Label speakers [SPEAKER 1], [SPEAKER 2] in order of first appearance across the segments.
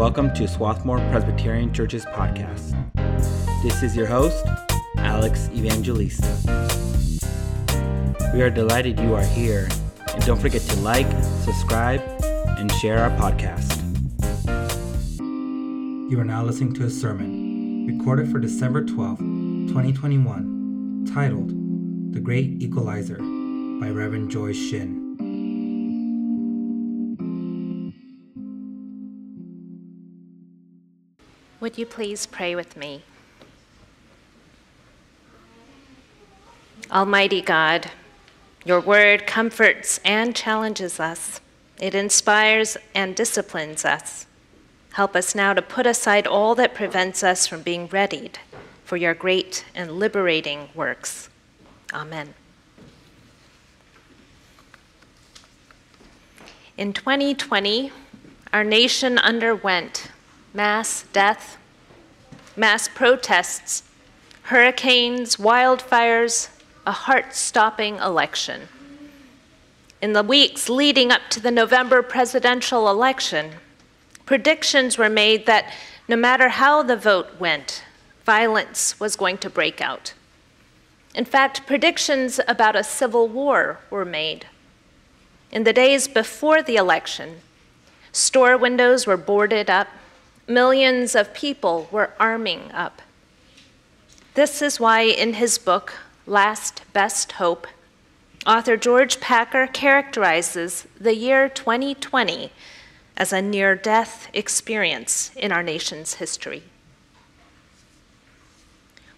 [SPEAKER 1] welcome to Swarthmore Presbyterian Church's podcast. This is your host, Alex Evangelista. We are delighted you are here, and don't forget to like, subscribe, and share our podcast. You are now listening to a sermon recorded for December 12th, 2021, titled The Great Equalizer by Reverend Joy Shin.
[SPEAKER 2] Would you please pray with me? Almighty God, your word comforts and challenges us. It inspires and disciplines us. Help us now to put aside all that prevents us from being readied for your great and liberating works. Amen. In 2020, our nation underwent mass death, mass protests, hurricanes, wildfires, a heart stopping election. In the weeks leading up to the November presidential election, predictions were made that no matter how the vote went, violence was going to break out. In fact, predictions about a civil war were made. In the days before the election, store windows were boarded up, millions of people were arming up. This is why, in his book, Last Best Hope, author George Packer characterizes the year 2020 as a near death experience in our nation's history.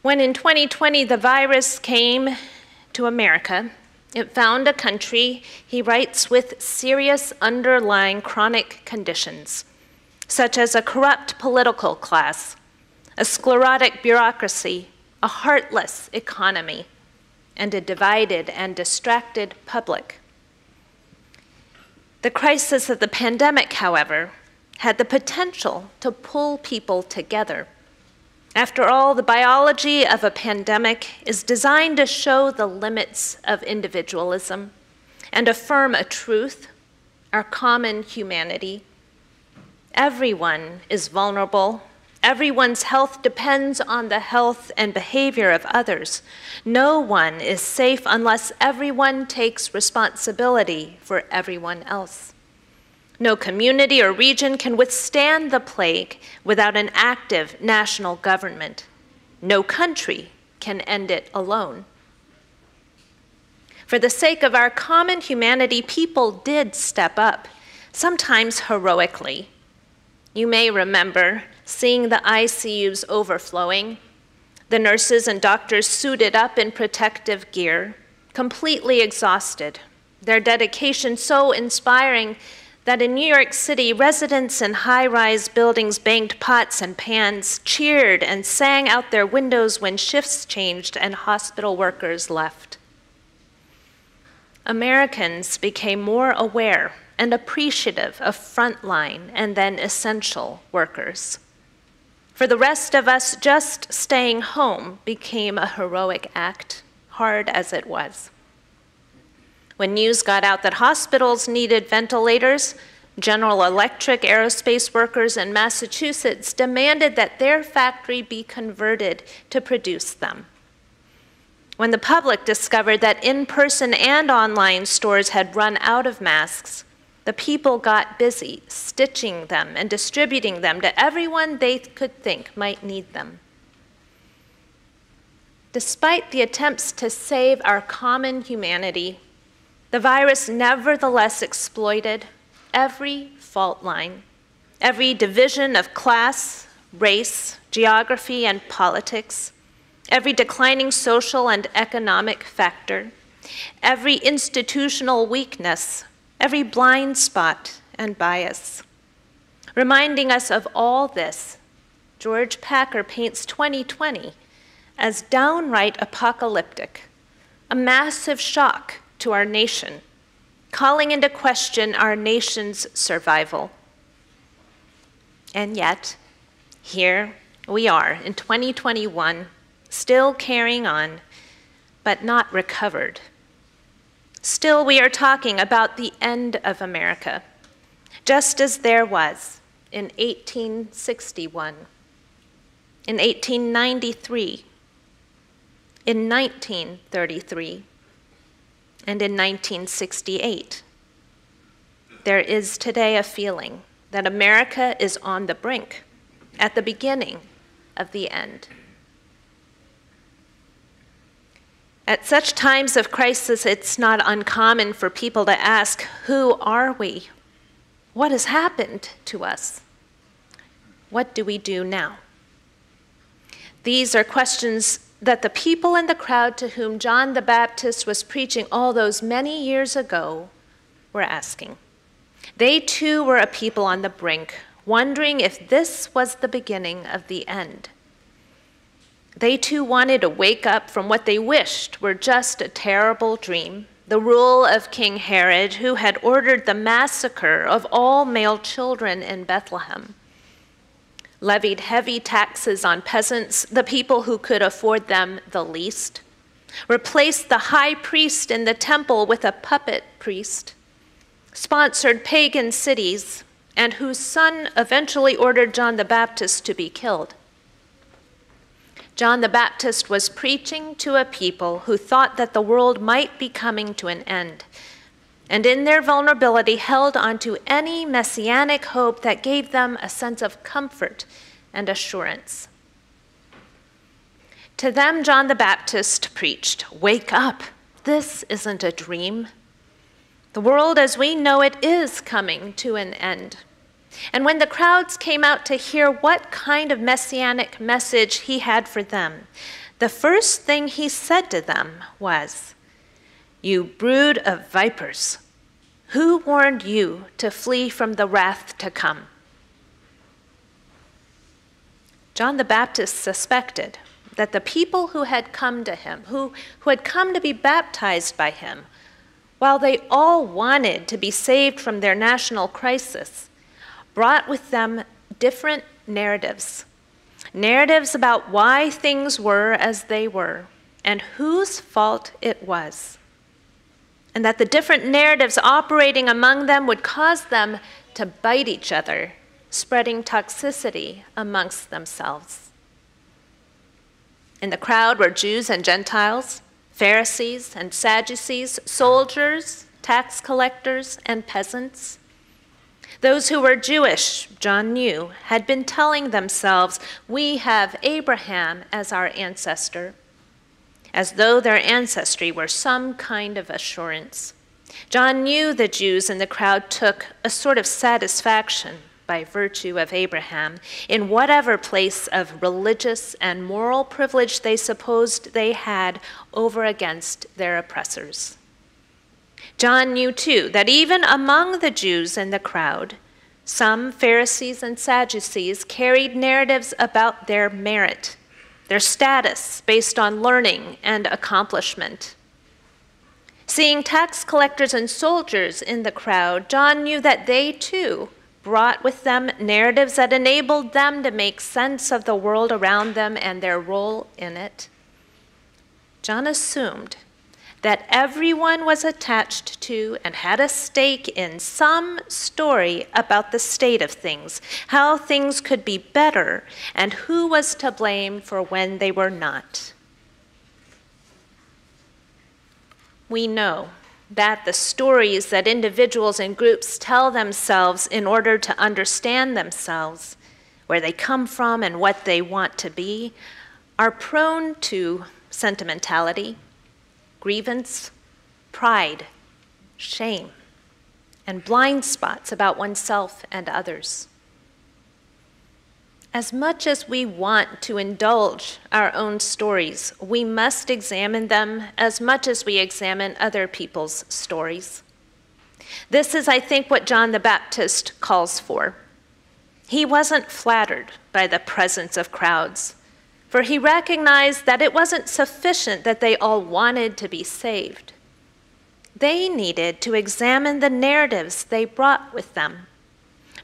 [SPEAKER 2] When in 2020 the virus came to America, it found a country, he writes, with serious underlying chronic conditions such as a corrupt political class, a sclerotic bureaucracy, a heartless economy, and a divided and distracted public. The crisis of the pandemic, however, had the potential to pull people together. After all, the biology of a pandemic is designed to show the limits of individualism and affirm a truth, our common humanity, Everyone is vulnerable. Everyone's health depends on the health and behavior of others. No one is safe unless everyone takes responsibility for everyone else. No community or region can withstand the plague without an active national government. No country can end it alone. For the sake of our common humanity, people did step up, sometimes heroically. You may remember seeing the ICUs overflowing, the nurses and doctors suited up in protective gear, completely exhausted, their dedication so inspiring that in New York City, residents in high rise buildings banged pots and pans, cheered, and sang out their windows when shifts changed and hospital workers left. Americans became more aware and appreciative of frontline and then essential workers. For the rest of us, just staying home became a heroic act, hard as it was. When news got out that hospitals needed ventilators, General Electric aerospace workers in Massachusetts demanded that their factory be converted to produce them. When the public discovered that in person and online stores had run out of masks, the people got busy stitching them and distributing them to everyone they could think might need them. Despite the attempts to save our common humanity, the virus nevertheless exploited every fault line, every division of class, race, geography, and politics, every declining social and economic factor, every institutional weakness every blind spot and bias. Reminding us of all this, George Packer paints 2020 as downright apocalyptic, a massive shock to our nation, calling into question our nation's survival. And yet, here we are in 2021, still carrying on, but not recovered Still, we are talking about the end of America, just as there was in 1861, in 1893, in 1933, and in 1968. There is today a feeling that America is on the brink, at the beginning of the end. At such times of crisis, it's not uncommon for people to ask, Who are we? What has happened to us? What do we do now? These are questions that the people in the crowd to whom John the Baptist was preaching all those many years ago were asking. They too were a people on the brink, wondering if this was the beginning of the end. They too wanted to wake up from what they wished were just a terrible dream the rule of King Herod, who had ordered the massacre of all male children in Bethlehem, levied heavy taxes on peasants, the people who could afford them the least, replaced the high priest in the temple with a puppet priest, sponsored pagan cities, and whose son eventually ordered John the Baptist to be killed. John the Baptist was preaching to a people who thought that the world might be coming to an end, and in their vulnerability held onto any messianic hope that gave them a sense of comfort and assurance. To them, John the Baptist preached Wake up! This isn't a dream. The world as we know it is coming to an end. And when the crowds came out to hear what kind of messianic message he had for them, the first thing he said to them was, You brood of vipers, who warned you to flee from the wrath to come? John the Baptist suspected that the people who had come to him, who, who had come to be baptized by him, while they all wanted to be saved from their national crisis, brought with them different narratives. Narratives about why things were as they were and whose fault it was. And that the different narratives operating among them would cause them to bite each other, spreading toxicity amongst themselves. In the crowd were Jews and Gentiles, Pharisees and Sadducees, soldiers, tax collectors, and peasants. Those who were Jewish, John knew, had been telling themselves, We have Abraham as our ancestor, as though their ancestry were some kind of assurance. John knew the Jews in the crowd took a sort of satisfaction by virtue of Abraham in whatever place of religious and moral privilege they supposed they had over against their oppressors. John knew too that even among the Jews in the crowd, some Pharisees and Sadducees carried narratives about their merit, their status based on learning and accomplishment. Seeing tax collectors and soldiers in the crowd, John knew that they too brought with them narratives that enabled them to make sense of the world around them and their role in it. John assumed that everyone was attached to and had a stake in some story about the state of things, how things could be better, and who was to blame for when they were not. We know that the stories that individuals and groups tell themselves in order to understand themselves, where they come from and what they want to be, are prone to sentimentality grievance, pride, shame, and blind spots about oneself and others. As much as we want to indulge our own stories, we must examine them as much as we examine other people's stories. This is, I think, what John the Baptist calls for. He wasn't flattered by the presence of crowds for he recognized that it wasn't sufficient that they all wanted to be saved. They needed to examine the narratives they brought with them.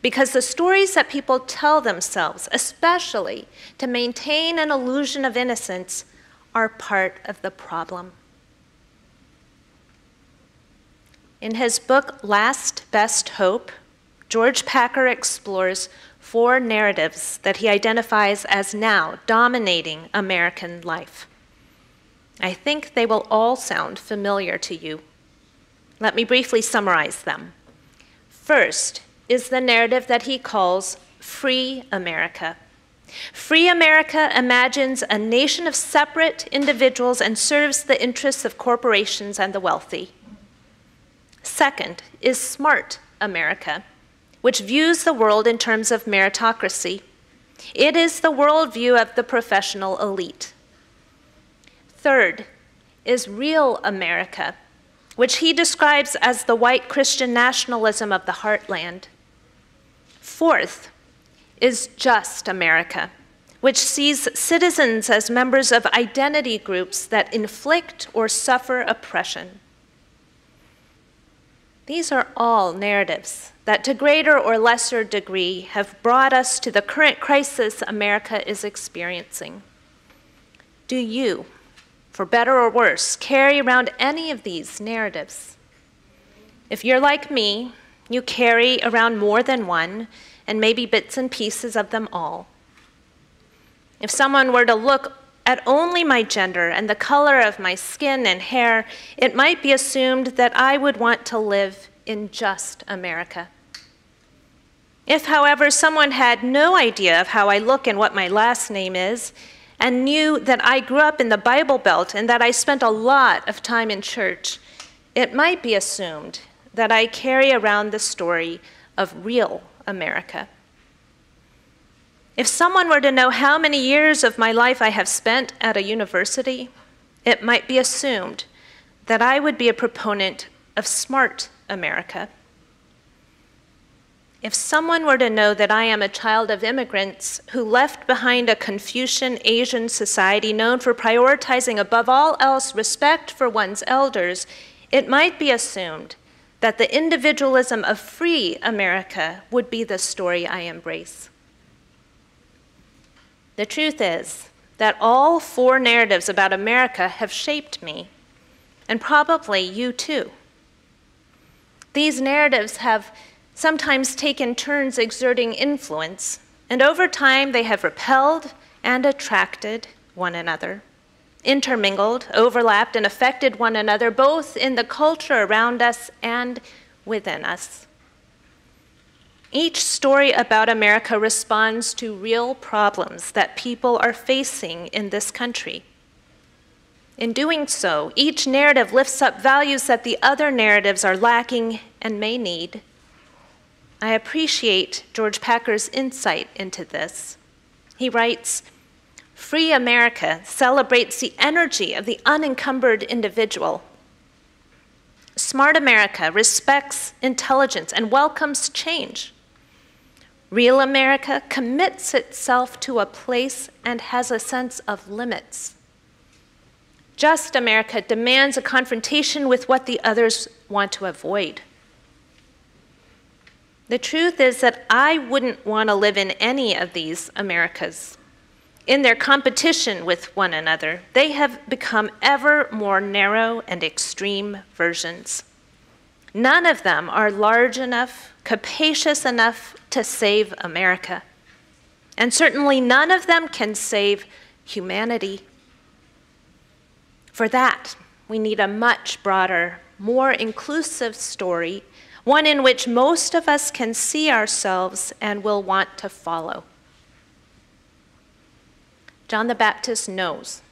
[SPEAKER 2] Because the stories that people tell themselves, especially to maintain an illusion of innocence, are part of the problem. In his book, Last Best Hope, George Packer explores four narratives that he identifies as now dominating American life. I think they will all sound familiar to you. Let me briefly summarize them. First is the narrative that he calls Free America. Free America imagines a nation of separate individuals and serves the interests of corporations and the wealthy. Second is Smart America, which views the world in terms of meritocracy. It is the worldview of the professional elite. Third is Real America, which he describes as the white Christian nationalism of the heartland. Fourth is Just America, which sees citizens as members of identity groups that inflict or suffer oppression. These are all narratives that, to greater or lesser degree, have brought us to the current crisis America is experiencing. Do you, for better or worse, carry around any of these narratives? If you're like me, you carry around more than one, and maybe bits and pieces of them all. If someone were to look at only my gender and the color of my skin and hair, it might be assumed that I would want to live in just America. If, however, someone had no idea of how I look and what my last name is, and knew that I grew up in the Bible Belt and that I spent a lot of time in church, it might be assumed that I carry around the story of real America. If someone were to know how many years of my life I have spent at a university, it might be assumed that I would be a proponent of smart America. If someone were to know that I am a child of immigrants who left behind a Confucian Asian society known for prioritizing above all else respect for one's elders, it might be assumed that the individualism of free America would be the story I embrace. The truth is that all four narratives about America have shaped me, and probably you too. These narratives have sometimes taken turns exerting influence, and over time they have repelled and attracted one another, intermingled, overlapped, and affected one another both in the culture around us and within us. Each story about America responds to real problems that people are facing in this country. In doing so, each narrative lifts up values that the other narratives are lacking and may need. I appreciate George Packer's insight into this. He writes Free America celebrates the energy of the unencumbered individual. Smart America respects intelligence and welcomes change. Real America commits itself to a place and has a sense of limits. Just America demands a confrontation with what the others want to avoid. The truth is that I wouldn't want to live in any of these Americas. In their competition with one another, they have become ever more narrow and extreme versions. None of them are large enough, capacious enough to save America. And certainly none of them can save humanity. For that, we need a much broader, more inclusive story, one in which most of us can see ourselves and will want to follow. John the Baptist knows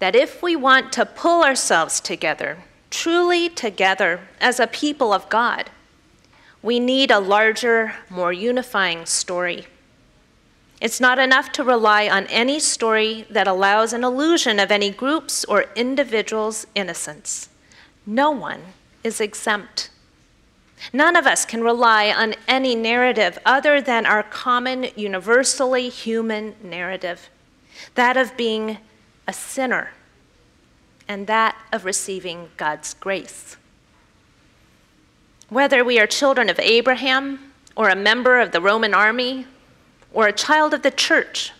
[SPEAKER 2] that if we want to pull ourselves together, truly together as a people of God, we need a larger, more unifying story. It's not enough to rely on any story that allows an illusion of any group's or individual's innocence. No one is exempt. None of us can rely on any narrative other than our common, universally human narrative that of being a sinner and that of receiving God's grace. Whether we are children of Abraham, or a member of the Roman army, or a child of the church,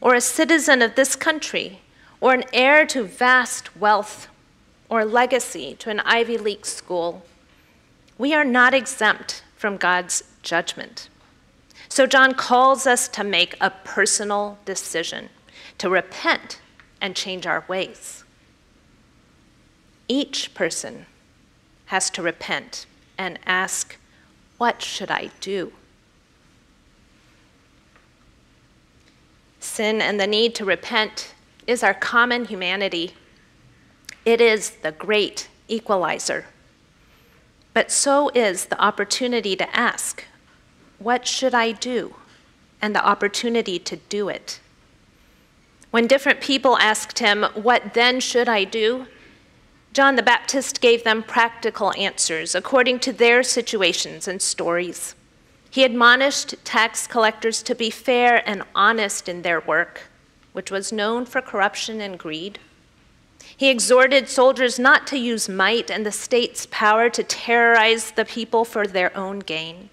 [SPEAKER 2] or a citizen of this country, or an heir to vast wealth, or legacy to an Ivy League school, we are not exempt from God's judgment. So John calls us to make a personal decision, to repent and change our ways. Each person has to repent and ask, What should I do? Sin and the need to repent is our common humanity. It is the great equalizer. But so is the opportunity to ask, What should I do? and the opportunity to do it. When different people asked him, What then should I do? John the Baptist gave them practical answers according to their situations and stories. He admonished tax collectors to be fair and honest in their work, which was known for corruption and greed. He exhorted soldiers not to use might and the state's power to terrorize the people for their own gain.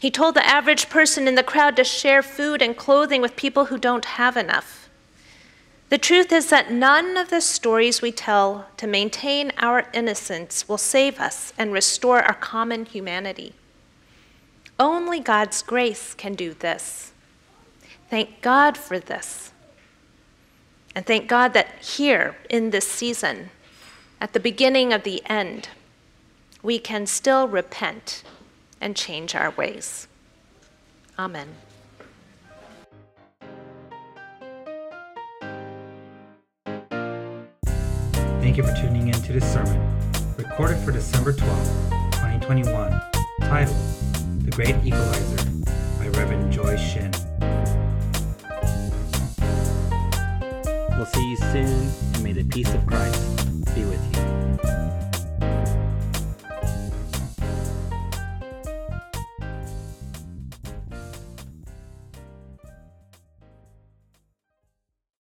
[SPEAKER 2] He told the average person in the crowd to share food and clothing with people who don't have enough. The truth is that none of the stories we tell to maintain our innocence will save us and restore our common humanity. Only God's grace can do this. Thank God for this. And thank God that here in this season, at the beginning of the end, we can still repent and change our ways. Amen.
[SPEAKER 1] Thank you for tuning in to this sermon, recorded for December 12, 2021, titled The Great Equalizer by Reverend Joy Shin.
[SPEAKER 3] We'll see you soon, and may the peace of Christ be with you.